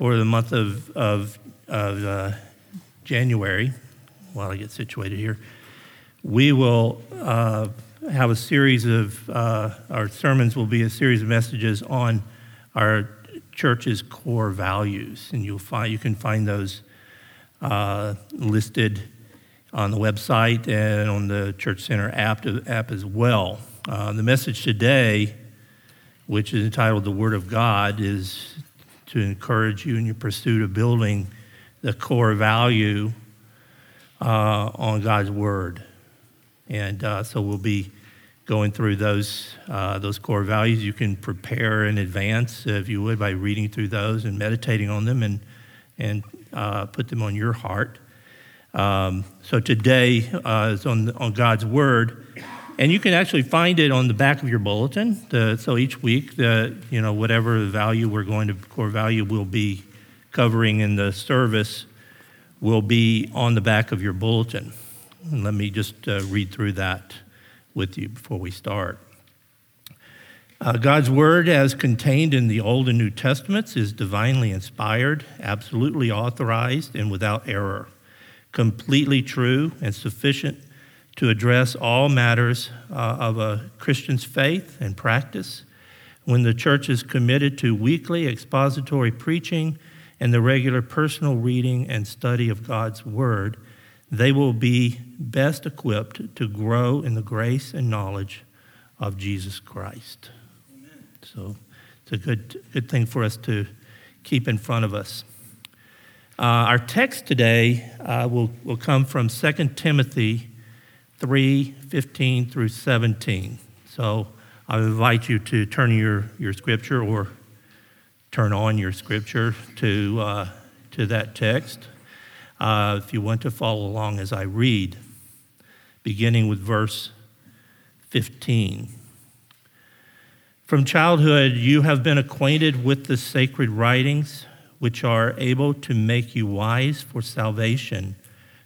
for the month of, of, of uh, January, while I get situated here, we will uh, have a series of, uh, our sermons will be a series of messages on our church's core values. And you'll find, you can find those uh, listed on the website and on the Church Center app, app as well. Uh, the message today, which is entitled The Word of God, is to encourage you in your pursuit of building the core value uh, on God's Word. And uh, so we'll be going through those, uh, those core values. You can prepare in advance, if you would, by reading through those and meditating on them and, and uh, put them on your heart. Um, so today uh, is on, on God's Word. And you can actually find it on the back of your bulletin. The, so each week, the, you know, whatever value we're going to, core value will be covering in the service will be on the back of your bulletin. And let me just uh, read through that with you before we start. Uh, God's Word, as contained in the Old and New Testaments, is divinely inspired, absolutely authorized, and without error completely true and sufficient to address all matters uh, of a Christian's faith and practice. When the church is committed to weekly expository preaching and the regular personal reading and study of God's Word, they will be best equipped to grow in the grace and knowledge of Jesus Christ. Amen. So it's a good, good thing for us to keep in front of us. Uh, our text today uh, will, will come from 2 Timothy 3 15 through 17. So I invite you to turn your, your scripture or turn on your scripture to, uh, to that text uh, if you want to follow along as I read, beginning with verse 15. From childhood, you have been acquainted with the sacred writings which are able to make you wise for salvation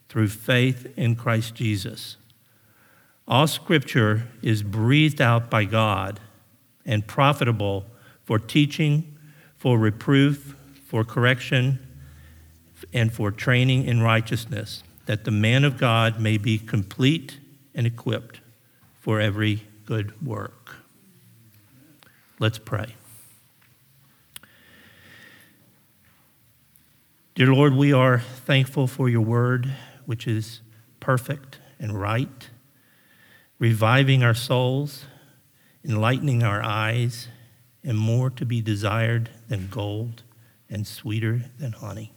through faith in Christ Jesus. All scripture is breathed out by God and profitable for teaching, for reproof, for correction, and for training in righteousness, that the man of God may be complete and equipped for every good work. Let's pray. Dear Lord, we are thankful for your word, which is perfect and right, reviving our souls, enlightening our eyes, and more to be desired than gold and sweeter than honey.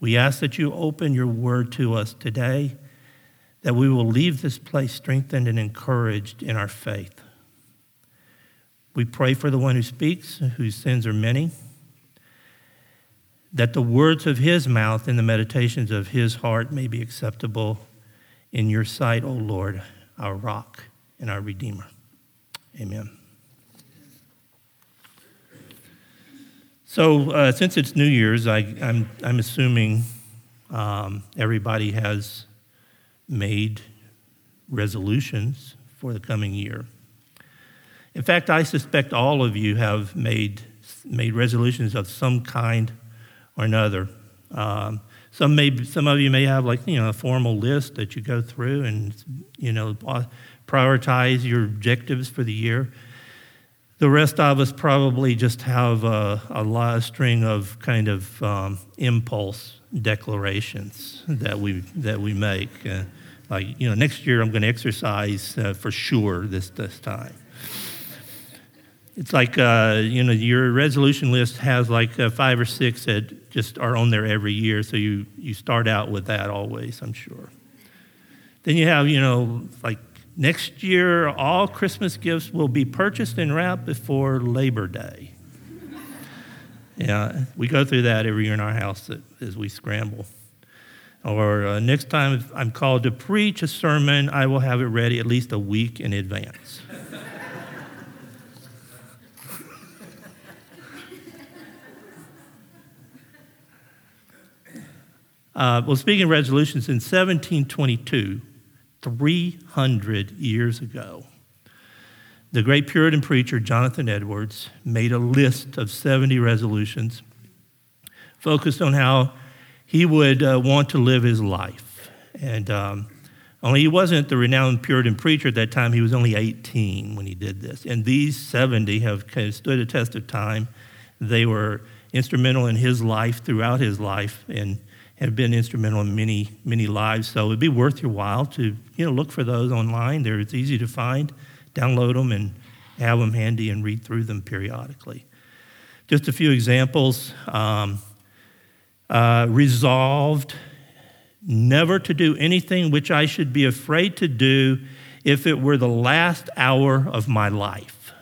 We ask that you open your word to us today, that we will leave this place strengthened and encouraged in our faith. We pray for the one who speaks, whose sins are many that the words of his mouth and the meditations of his heart may be acceptable in your sight, O Lord, our rock and our redeemer. Amen. So, uh, since it's New Year's, I, am assuming um, everybody has made resolutions for the coming year. In fact, I suspect all of you have made, made resolutions of some kind or another. Um, some may, some of you may have like you know a formal list that you go through and you know prioritize your objectives for the year. The rest of us probably just have a, a lot of string of kind of um, impulse declarations that we that we make. Uh, like you know, next year I'm going to exercise uh, for sure this this time it's like uh, you know your resolution list has like uh, five or six that just are on there every year. So you you start out with that always i'm sure. Then you have you know like next year all christmas gifts will be purchased and wrapped before labor day. Yeah we go through that every year in our house as we scramble. Or uh, next time i'm called to preach a sermon i will have it ready at least a week in advance Uh, well, speaking of resolutions, in 1722, 300 years ago, the great Puritan preacher Jonathan Edwards made a list of 70 resolutions focused on how he would uh, want to live his life. And um, only he wasn't the renowned Puritan preacher at that time. He was only 18 when he did this. And these 70 have kind of stood a test of time. They were instrumental in his life throughout his life and have been instrumental in many, many lives. So it'd be worth your while to, you know, look for those online. They're, it's easy to find, download them, and have them handy and read through them periodically. Just a few examples. Um, uh, resolved never to do anything which I should be afraid to do if it were the last hour of my life.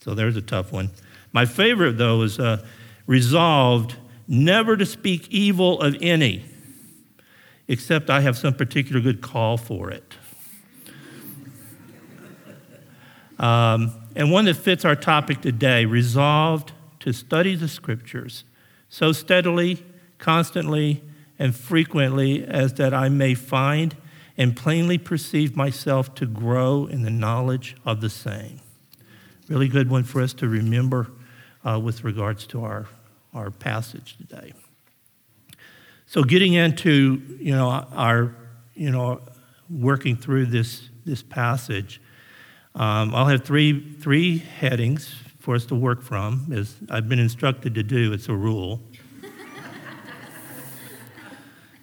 So there's a tough one. My favorite, though, is uh, resolved never to speak evil of any, except I have some particular good call for it. Um, and one that fits our topic today resolved to study the scriptures so steadily, constantly, and frequently as that I may find and plainly perceive myself to grow in the knowledge of the same. Really good one for us to remember uh, with regards to our, our passage today. So getting into, you know, our, you know, working through this, this passage, um, I'll have three, three headings for us to work from, as I've been instructed to do, it's a rule.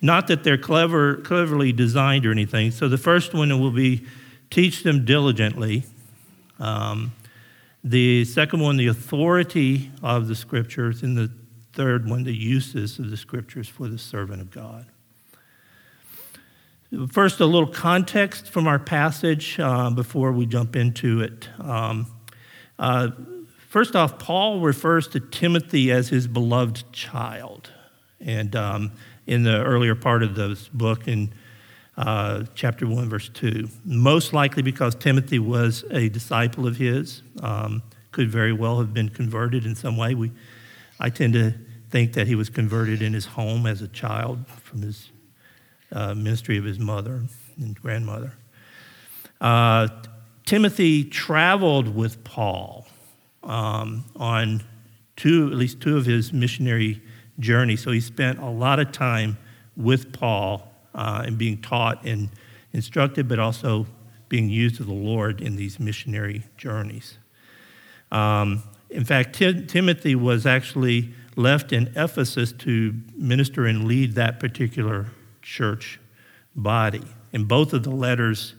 Not that they're clever, cleverly designed or anything. So the first one will be teach them diligently. Um, the second one, the authority of the scriptures. And the third one, the uses of the scriptures for the servant of God. First, a little context from our passage uh, before we jump into it. Um, uh, first off, Paul refers to Timothy as his beloved child. And um, in the earlier part of this book in uh, chapter 1, verse 2. Most likely because Timothy was a disciple of his, um, could very well have been converted in some way. We, I tend to think that he was converted in his home as a child from his uh, ministry of his mother and grandmother. Uh, Timothy traveled with Paul um, on two, at least two of his missionary journeys. So he spent a lot of time with Paul uh, and being taught and instructed, but also being used of the Lord in these missionary journeys. Um, in fact, Tim- Timothy was actually left in Ephesus to minister and lead that particular church body. And both of the letters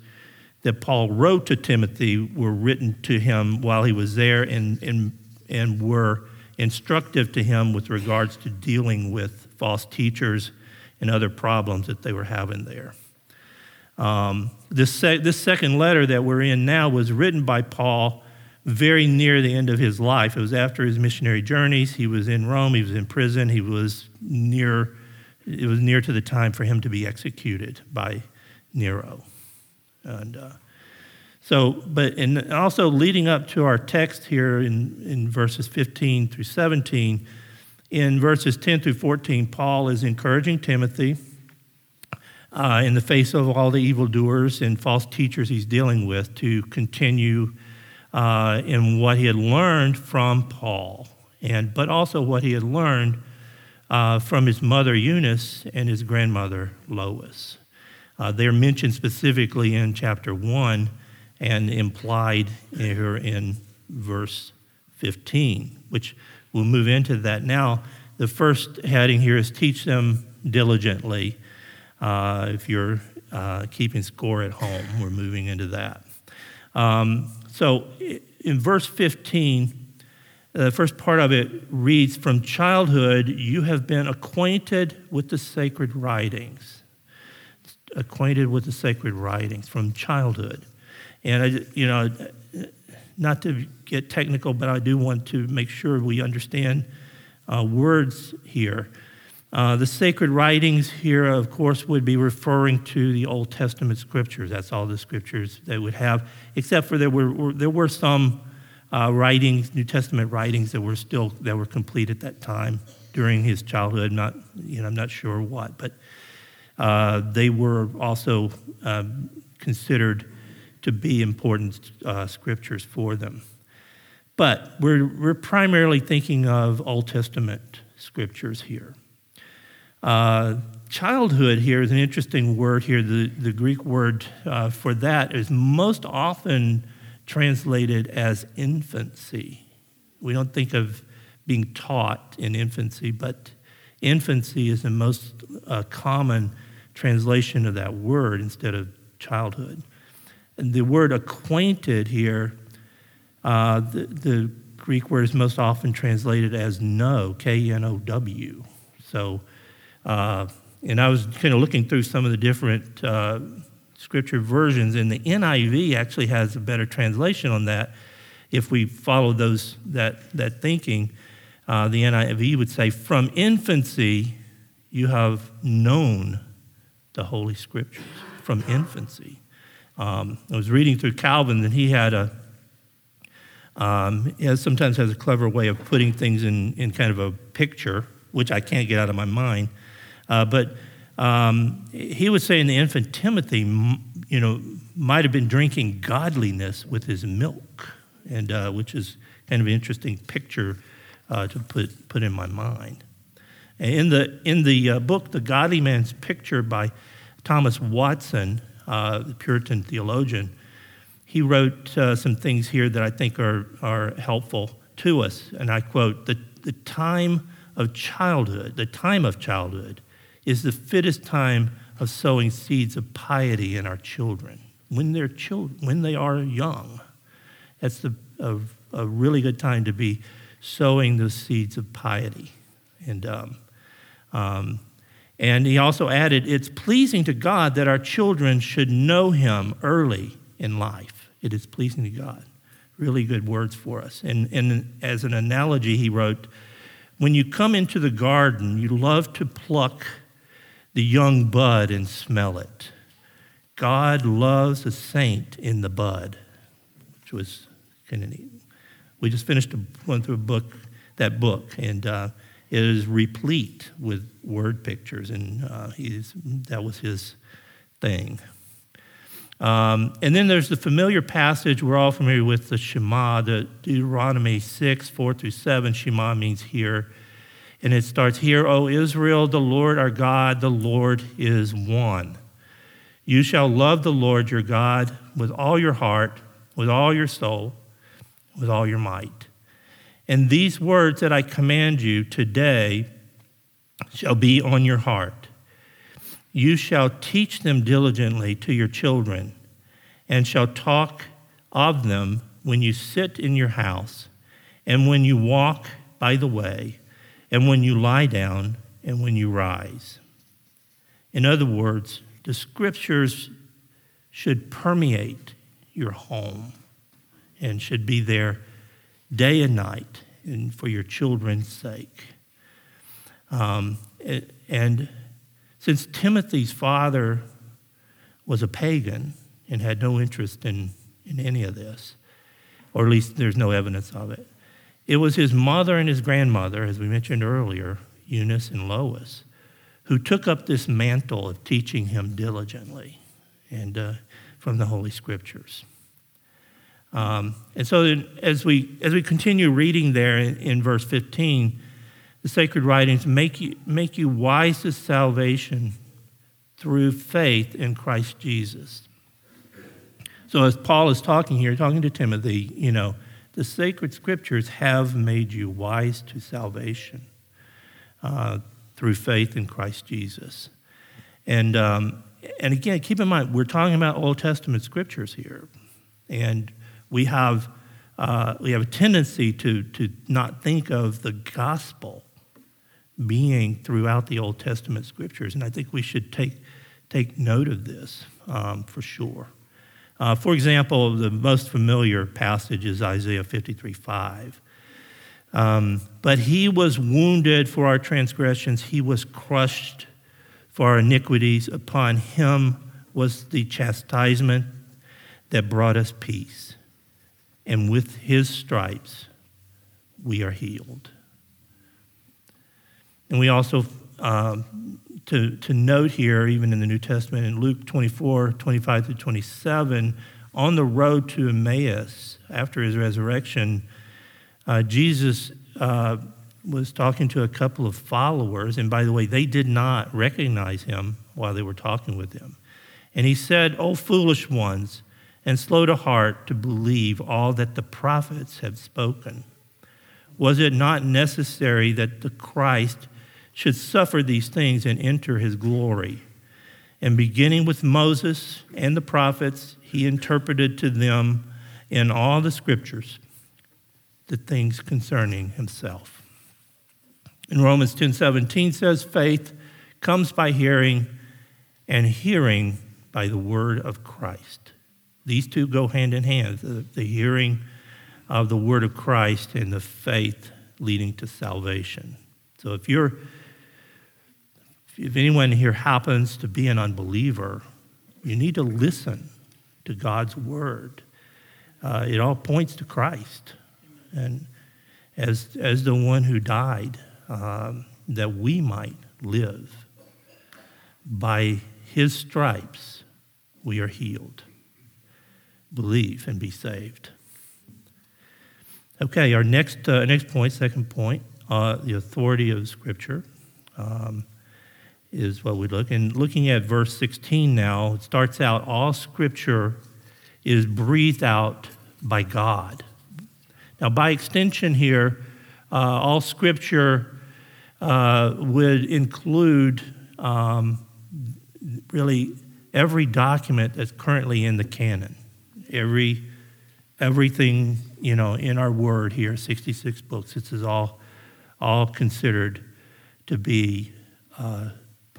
that Paul wrote to Timothy were written to him while he was there and, and, and were instructive to him with regards to dealing with false teachers and other problems that they were having there. Um, this, this second letter that we're in now was written by Paul very near the end of his life. It was after his missionary journeys. He was in Rome, he was in prison, he was near, it was near to the time for him to be executed by Nero. And uh, so, but and also leading up to our text here in, in verses 15 through 17, in verses 10 through 14, Paul is encouraging Timothy uh, in the face of all the evildoers and false teachers he's dealing with to continue uh, in what he had learned from Paul, and but also what he had learned uh, from his mother Eunice and his grandmother Lois. Uh, they're mentioned specifically in chapter 1 and implied here in verse 15, which we'll move into that now. The first heading here is teach them diligently. Uh, if you're uh, keeping score at home, we're moving into that. Um, so in verse 15, the first part of it reads From childhood, you have been acquainted with the sacred writings. Acquainted with the sacred writings from childhood. And I, you know, not to get technical, but I do want to make sure we understand uh, words here. Uh, the sacred writings here, of course, would be referring to the Old Testament scriptures. That's all the scriptures they would have, except for there were, there were some uh, writings, New Testament writings, that were still that were complete at that time during his childhood. Not, you know, I'm not sure what, but uh, they were also um, considered to be important uh, scriptures for them. But we're, we're primarily thinking of Old Testament scriptures here. Uh, childhood here is an interesting word here. The, the Greek word uh, for that is most often translated as infancy. We don't think of being taught in infancy, but infancy is the most uh, common translation of that word instead of childhood. And the word acquainted here, uh, the, the, Greek word is most often translated as know, K N O W. So, uh, and I was kind of looking through some of the different uh, scripture versions, and the NIV actually has a better translation on that. If we follow those that that thinking, uh, the NIV would say, "From infancy, you have known the Holy Scriptures." From infancy, um, I was reading through Calvin, and he had a um, he has, sometimes has a clever way of putting things in, in kind of a picture, which I can't get out of my mind. Uh, but um, he was saying the infant Timothy, you know, might have been drinking godliness with his milk, and uh, which is kind of an interesting picture uh, to put put in my mind. In the in the uh, book, The Godly Man's Picture by Thomas Watson, uh, the Puritan theologian, he wrote uh, some things here that I think are, are helpful to us. And I quote the, the time of childhood, the time of childhood is the fittest time of sowing seeds of piety in our children. When they're children, when they are young, that's the, a, a really good time to be sowing those seeds of piety. And, um, um, and he also added, it's pleasing to God that our children should know him early in life it is pleasing to God. Really good words for us. And, and as an analogy, he wrote, When you come into the garden, you love to pluck the young bud and smell it. God loves a saint in the bud, which was kind of neat. We just finished going through a book, that book, and uh, it is replete with word pictures, and uh, he's, that was his thing. Um, and then there's the familiar passage we're all familiar with, the Shema, the Deuteronomy 6, 4 through 7. Shema means hear. And it starts, hear, O Israel, the Lord our God, the Lord is one. You shall love the Lord your God with all your heart, with all your soul, with all your might. And these words that I command you today shall be on your heart. You shall teach them diligently to your children, and shall talk of them when you sit in your house, and when you walk by the way, and when you lie down, and when you rise. In other words, the scriptures should permeate your home and should be there day and night and for your children's sake. Um, and since Timothy's father was a pagan and had no interest in, in any of this, or at least there's no evidence of it, it was his mother and his grandmother, as we mentioned earlier, Eunice and Lois, who took up this mantle of teaching him diligently and uh, from the Holy Scriptures. Um, and so, as we as we continue reading there in, in verse 15, the sacred writings make you, make you wise to salvation through faith in Christ Jesus. So, as Paul is talking here, talking to Timothy, you know, the sacred scriptures have made you wise to salvation uh, through faith in Christ Jesus. And, um, and again, keep in mind, we're talking about Old Testament scriptures here. And we have, uh, we have a tendency to, to not think of the gospel being throughout the Old Testament scriptures. And I think we should take, take note of this um, for sure. Uh, for example, the most familiar passage is Isaiah 53 5. Um, but he was wounded for our transgressions, he was crushed for our iniquities. Upon him was the chastisement that brought us peace. And with his stripes, we are healed. And we also, um, to, to note here, even in the New Testament, in Luke 24, 25 to 27, on the road to Emmaus after his resurrection, uh, Jesus uh, was talking to a couple of followers, and by the way, they did not recognize him while they were talking with him. And he said, O foolish ones, and slow to heart to believe all that the prophets have spoken. Was it not necessary that the Christ should suffer these things and enter his glory? And beginning with Moses and the prophets, he interpreted to them in all the scriptures the things concerning himself. In Romans 10:17 says faith comes by hearing and hearing by the word of Christ. These two go hand in hand, the, the hearing of the word of Christ and the faith leading to salvation. So if you're if anyone here happens to be an unbeliever, you need to listen to God's word. Uh, it all points to Christ, and as as the one who died, um, that we might live. By His stripes, we are healed. Believe and be saved. Okay, our next uh, next point, second point, uh, the authority of Scripture. Um, is what we look. And looking at verse 16 now, it starts out all scripture is breathed out by God. Now, by extension, here, uh, all scripture uh, would include um, really every document that's currently in the canon, every everything you know in our word here, 66 books. This is all all considered to be uh,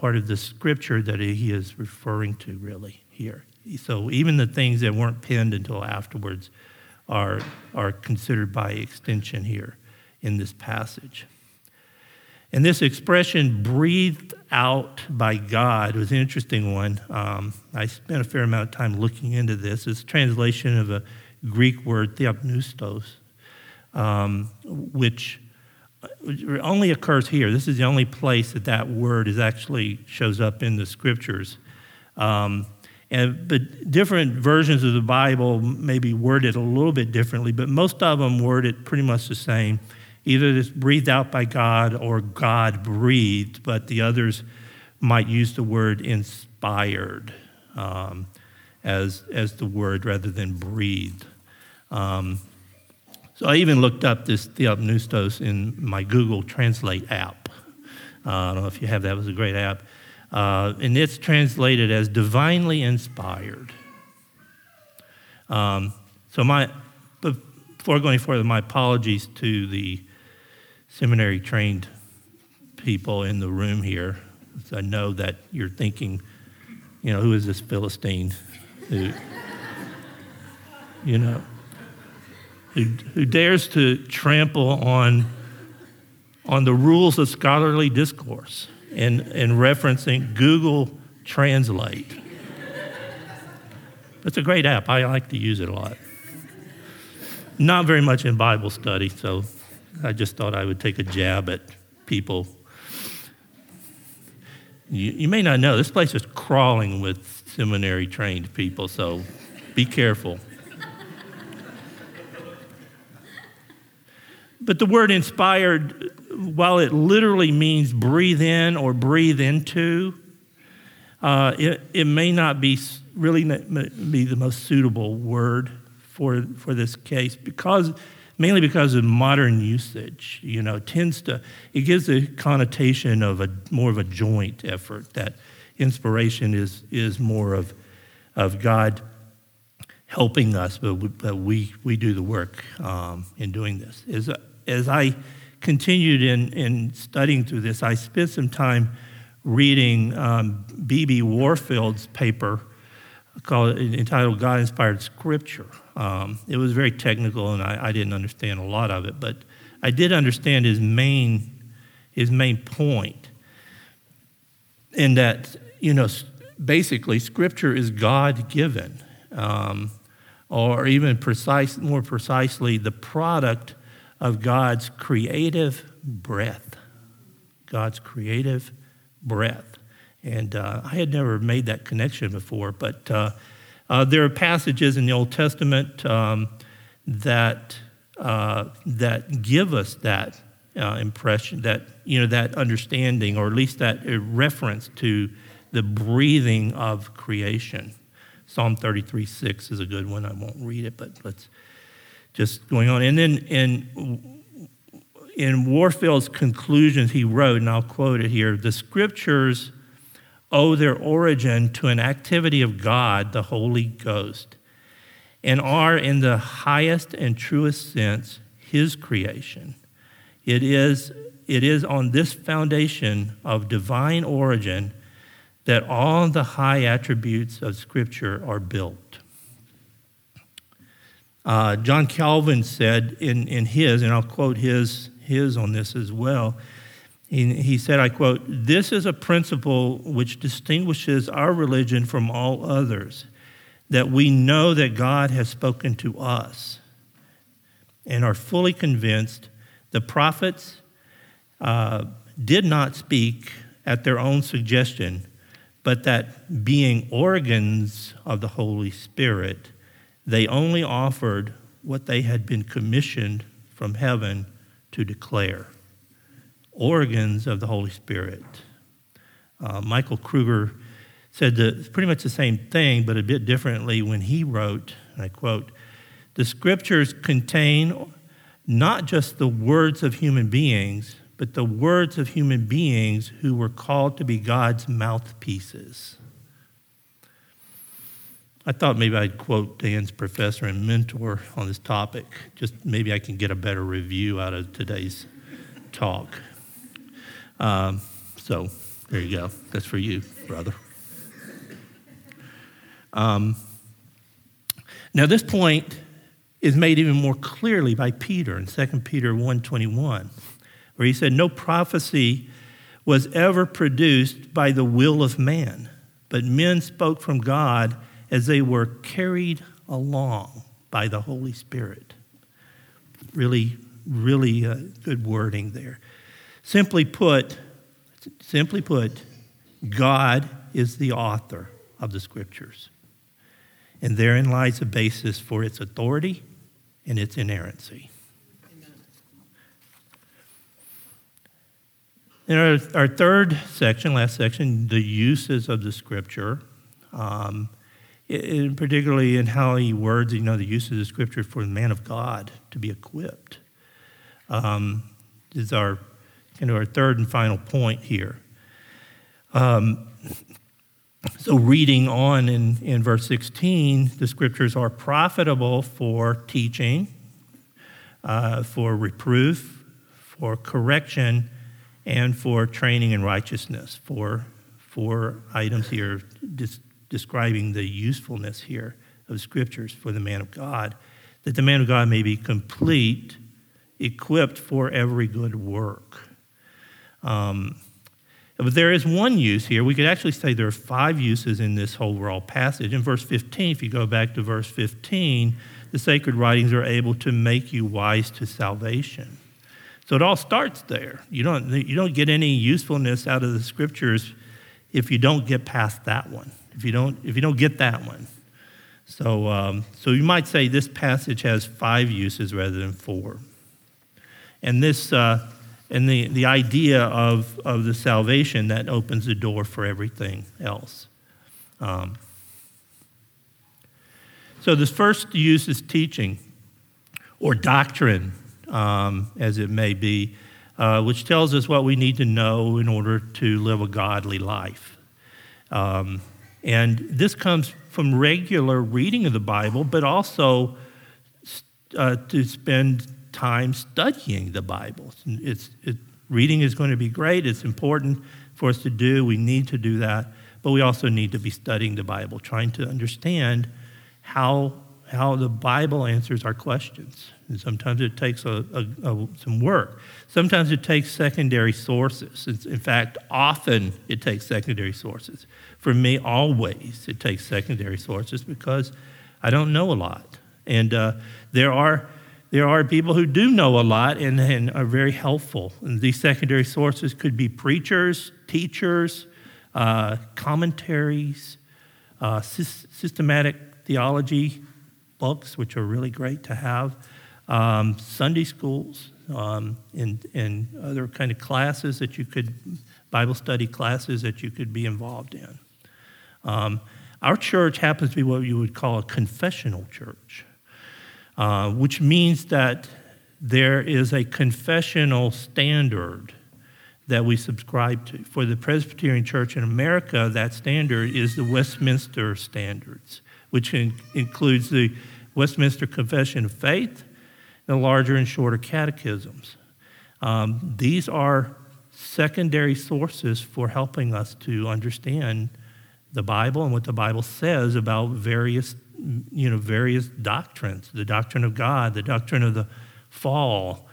part of the scripture that he is referring to, really, here. So even the things that weren't penned until afterwards are, are considered by extension here in this passage. And this expression, breathed out by God, was an interesting one. Um, I spent a fair amount of time looking into this. It's a translation of a Greek word, theopneustos, um, which only occurs here. This is the only place that that word is actually shows up in the scriptures. Um, and, but different versions of the Bible may be worded a little bit differently, but most of them word it pretty much the same. Either it's breathed out by God or God breathed, but the others might use the word inspired um, as, as the word rather than breathed. Um, so I even looked up this Theopneustos in my Google Translate app. Uh, I don't know if you have that. It was a great app. Uh, and it's translated as divinely inspired. Um, so my, before going further, my apologies to the seminary trained people in the room here. I know that you're thinking, you know, who is this Philistine? Who, you know, who, who dares to trample on, on the rules of scholarly discourse and, and referencing Google Translate. It's a great app. I like to use it a lot. Not very much in Bible study, so I just thought I would take a jab at people. You, you may not know, this place is crawling with seminary trained people, so be careful. But the word inspired, while it literally means breathe in or breathe into, uh, it, it may not be really be the most suitable word for, for this case because mainly because of modern usage you know tends to it gives a connotation of a more of a joint effort that inspiration is is more of of god helping us but we, but we, we do the work um, in doing this. Is as I continued in, in studying through this, I spent some time reading B.B. Um, Warfield's paper called entitled God Inspired Scripture. Um, it was very technical, and I, I, didn't understand a lot of it, but I did understand his main his main point, in that you know basically Scripture is God given, um, or even precise, more precisely, the product of God's creative breath. God's creative breath. And uh, I had never made that connection before, but uh, uh, there are passages in the Old Testament um, that, uh, that give us that, uh, impression, that you know, that understanding, or at least that uh, reference to the breathing of creation. Psalm 33 6 is a good one. I won't read it, but let's just going on. And then in in Warfield's conclusions, he wrote, and I'll quote it here the scriptures owe their origin to an activity of God, the Holy Ghost, and are, in the highest and truest sense, his creation. It is, it is on this foundation of divine origin that all the high attributes of Scripture are built. Uh, John Calvin said in, in his, and I'll quote his, his on this as well. He, he said, I quote, This is a principle which distinguishes our religion from all others, that we know that God has spoken to us and are fully convinced the prophets uh, did not speak at their own suggestion, but that being organs of the Holy Spirit, they only offered what they had been commissioned from heaven to declare. Organs of the Holy Spirit. Uh, Michael Kruger said the, pretty much the same thing, but a bit differently when he wrote, and I quote, The scriptures contain not just the words of human beings, but the words of human beings who were called to be God's mouthpieces. I thought maybe I'd quote Dan's professor and mentor on this topic. Just maybe I can get a better review out of today's talk. Um, so there you go. That's for you, brother. Um, now, this point is made even more clearly by Peter in 2 Peter 1:21, where he said, "No prophecy was ever produced by the will of man, but men spoke from God as they were carried along by the Holy Spirit." Really, really uh, good wording there. Simply put, simply put, God is the author of the scriptures. And therein lies the basis for its authority and its inerrancy. In our, our third section, last section, the uses of the scripture, um, in, particularly in how he words, you know, the use of the scripture for the man of God to be equipped, um, is our kind of our third and final point here. Um, so, reading on in, in verse 16, the scriptures are profitable for teaching, uh, for reproof, for correction, and for training in righteousness. For four items here dis- describing the usefulness here of scriptures for the man of God, that the man of God may be complete, equipped for every good work. Um, but there is one use here. We could actually say there are five uses in this whole overall passage. In verse 15, if you go back to verse 15, the sacred writings are able to make you wise to salvation. So it all starts there. You don't, you don't get any usefulness out of the scriptures if you don't get past that one, if you don't, if you don't get that one. So, um, so you might say this passage has five uses rather than four. And this, uh, and the, the idea of, of the salvation that opens the door for everything else. Um, so, this first use is teaching or doctrine, um, as it may be, uh, which tells us what we need to know in order to live a godly life. Um, and this comes from regular reading of the Bible, but also uh, to spend time studying the Bible. It's, it, reading is going to be great. It's important for us to do. We need to do that. But we also need to be studying the Bible, trying to understand how, how the Bible answers our questions. And sometimes it takes a, a, a, some work. Sometimes it takes secondary sources. In fact, often it takes secondary sources. For me, always it takes secondary sources because I don't know a lot. And uh, there are there are people who do know a lot and, and are very helpful. And these secondary sources could be preachers, teachers, uh, commentaries, uh, sy- systematic theology books, which are really great to have, um, Sunday schools, um, and, and other kind of classes that you could, Bible study classes that you could be involved in. Um, our church happens to be what you would call a confessional church, uh, which means that there is a confessional standard that we subscribe to. For the Presbyterian Church in America, that standard is the Westminster Standards, which in, includes the Westminster Confession of Faith, the larger and shorter catechisms. Um, these are secondary sources for helping us to understand the Bible and what the Bible says about various, you know, various doctrines the doctrine of God, the doctrine of the fall,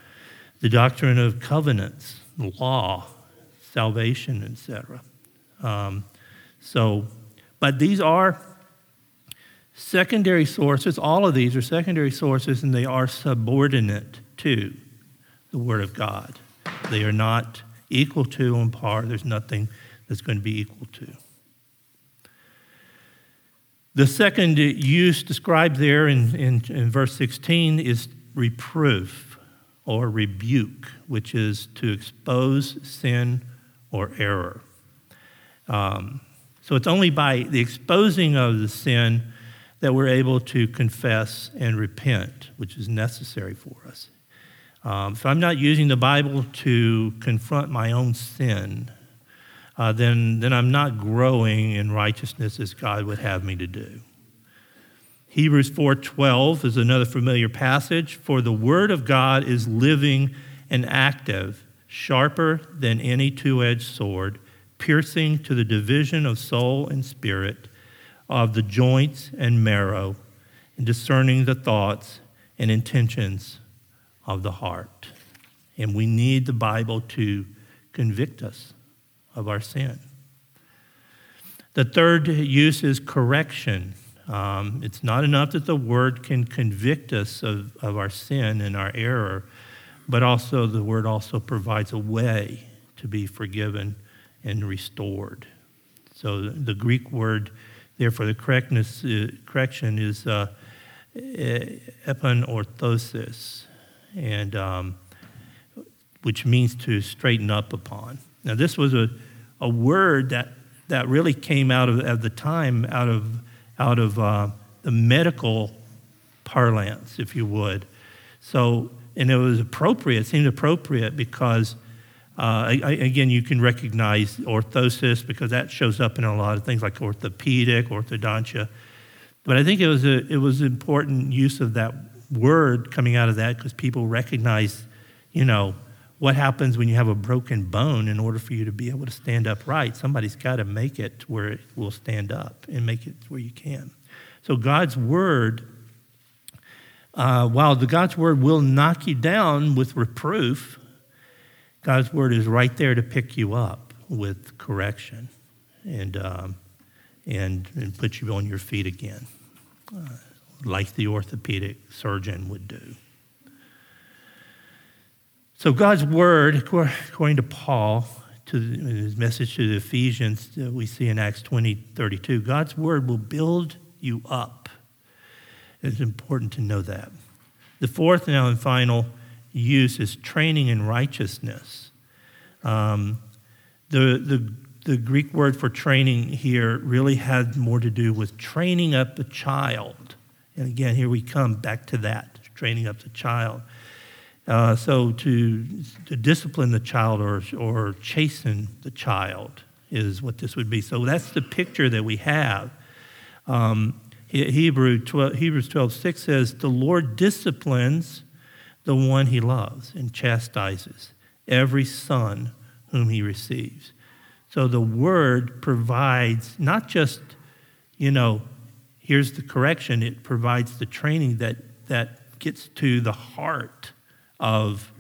the doctrine of covenants, law, salvation, etc. Um, so, but these are secondary sources. All of these are secondary sources, and they are subordinate to the Word of God. They are not equal to on par. There's nothing that's going to be equal to. The second use described there in, in, in verse 16 is reproof or rebuke, which is to expose sin or error. Um, so it's only by the exposing of the sin that we're able to confess and repent, which is necessary for us. Um, if I'm not using the Bible to confront my own sin, uh, then, then I'm not growing in righteousness as God would have me to do. Hebrews 4:12 is another familiar passage for the word of God is living and active sharper than any two-edged sword piercing to the division of soul and spirit of the joints and marrow and discerning the thoughts and intentions of the heart. And we need the bible to convict us of our sin. The third use is correction. Um, it's not enough that the word can convict us of, of our sin and our error, but also the word also provides a way to be forgiven and restored. So the Greek word there for the correctness, uh, correction is uh, epanorthosis, and um, which means to straighten up upon. Now this was a, a word that, that really came out of at the time out of out of uh, the medical parlance, if you would. So, and it was appropriate, it seemed appropriate because, uh, again, you can recognize orthosis because that shows up in a lot of things like orthopedic, orthodontia. But I think it was, a, it was important use of that word coming out of that because people recognize, you know, what happens when you have a broken bone in order for you to be able to stand upright? Somebody's got to make it where it will stand up and make it where you can. So God's word, uh, while the God's word will knock you down with reproof, God's word is right there to pick you up with correction and, um, and, and put you on your feet again, uh, like the orthopedic surgeon would do. So, God's word, according to Paul, to his message to the Ephesians that we see in Acts 20 32, God's word will build you up. It's important to know that. The fourth now and final use is training in righteousness. Um, the, the, the Greek word for training here really had more to do with training up a child. And again, here we come back to that training up the child. Uh, so to, to discipline the child or, or chasten the child is what this would be. So that's the picture that we have. Um, Hebrew 12, Hebrews 12, 6 says, The Lord disciplines the one he loves and chastises every son whom he receives. So the word provides not just, you know, here's the correction, it provides the training that, that gets to the heart of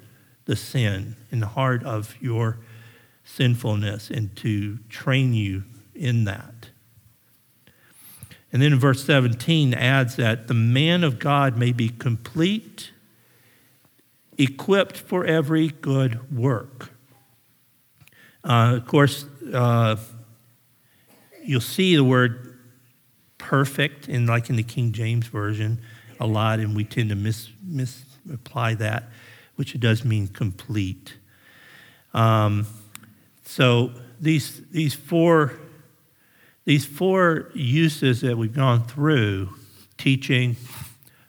the sin, in the heart of your sinfulness, and to train you in that. And then verse 17 adds that the man of God may be complete, equipped for every good work. Uh, of course, uh, you'll see the word perfect in like in the King James version a lot, and we tend to mis- misapply that which it does mean complete. Um, so these, these, four, these four uses that we've gone through teaching,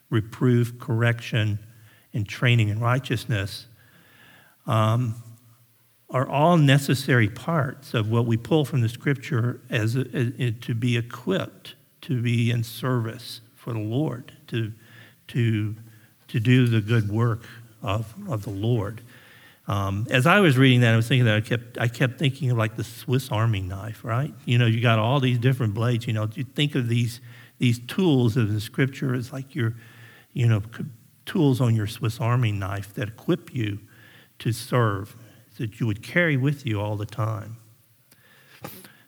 reproof, correction, and training in righteousness um, are all necessary parts of what we pull from the scripture as, a, as to be equipped to be in service for the Lord, to, to, to do the good work of, of the Lord. Um, as I was reading that, I was thinking that I kept, I kept thinking of like the Swiss Army knife, right? You know, you got all these different blades. You know, you think of these, these tools of the scripture as like your, you know, tools on your Swiss Army knife that equip you to serve, that you would carry with you all the time.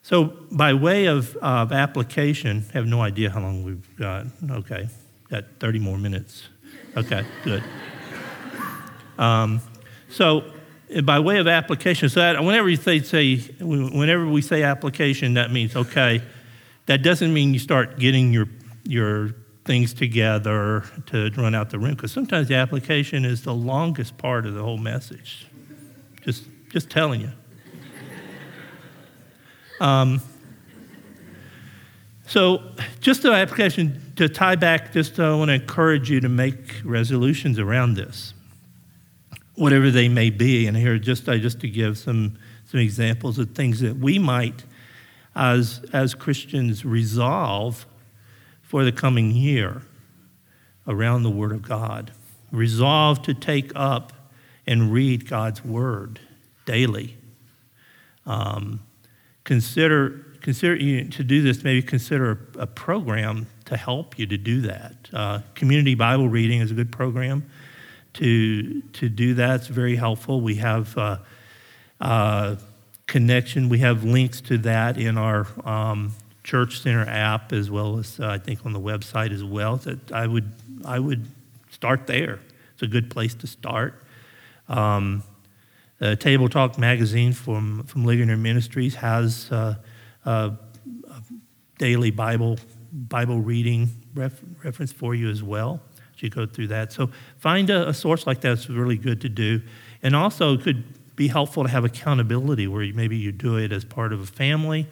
So, by way of, of application, I have no idea how long we've got. Okay, got 30 more minutes. Okay, good. Um, so, by way of application, so that whenever you say, say, whenever we say application, that means okay. That doesn't mean you start getting your your things together to run out the room, because sometimes the application is the longest part of the whole message. Just just telling you. Um, so, just the application to tie back, just I want to encourage you to make resolutions around this, whatever they may be. And here, just uh, just to give some some examples of things that we might, as as Christians, resolve for the coming year around the Word of God. Resolve to take up and read God's Word daily. Um, consider consider you to do this maybe consider a, program to help you to do that uh, community bible reading is a good program to to do that it's very helpful we have uh, uh, connection we have links to that in our um, church center app as well as uh, i think on the website as well that i would i would start there it's a good place to start um, uh, Table Talk magazine from, from Ligonier Ministries has uh, uh, daily Bible, Bible reading ref, reference for you as well as you go through that. So find a, a source like that's really good to do. And also, it could be helpful to have accountability where maybe you do it as part of a family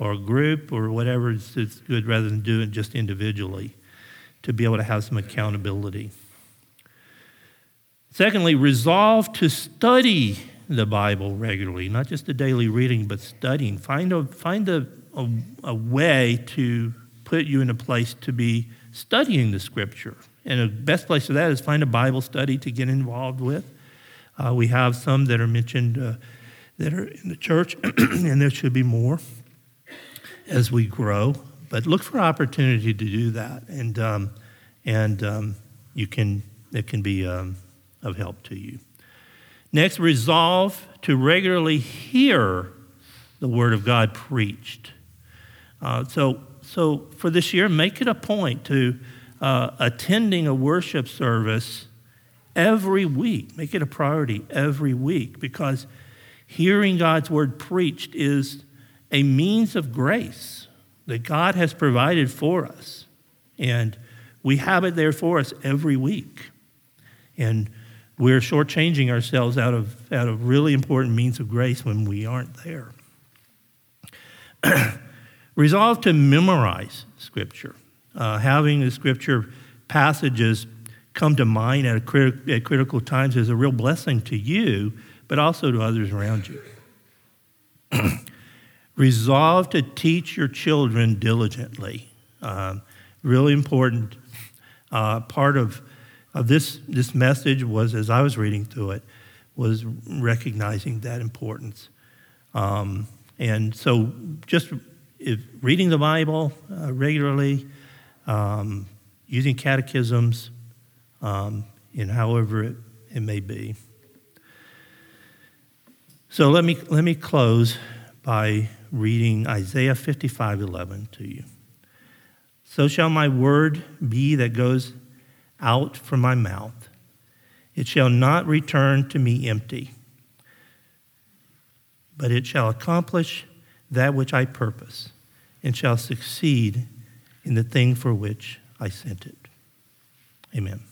or a group or whatever. It's good rather than do it just individually to be able to have some accountability. Secondly, resolve to study the Bible regularly, not just the daily reading, but studying. Find a, find a, a, a way to put you in a place to be studying the Scripture. And the best place for that is find a Bible study to get involved with. Uh, we have some that are mentioned uh, that are in the church, and there should be more as we grow. But look for opportunity to do that, and um, and um, you can it can be um, of help to you. Next, resolve to regularly hear the Word of God preached. Uh, so, so for this year, make it a point to uh, attending a worship service every week. Make it a priority every week because hearing God's Word preached is a means of grace that God has provided for us. And we have it there for us every week. And we're shortchanging ourselves out of, out of really important means of grace when we aren't there. Resolve to memorize Scripture. Uh, having the Scripture passages come to mind at, at critical times is a real blessing to you, but also to others around you. Resolve to teach your children diligently. Uh, really important uh, part of uh, this, this message was, as I was reading through it, was recognizing that importance. Um, and so just if reading the Bible uh, regularly, um, using catechisms, um, in however it, it may be. So let me, let me close by reading Isaiah 55 11 to you. So shall my word be that goes out from my mouth. It shall not return to me empty, but it shall accomplish that which I purpose, and shall succeed in the thing for which I sent it. Amen.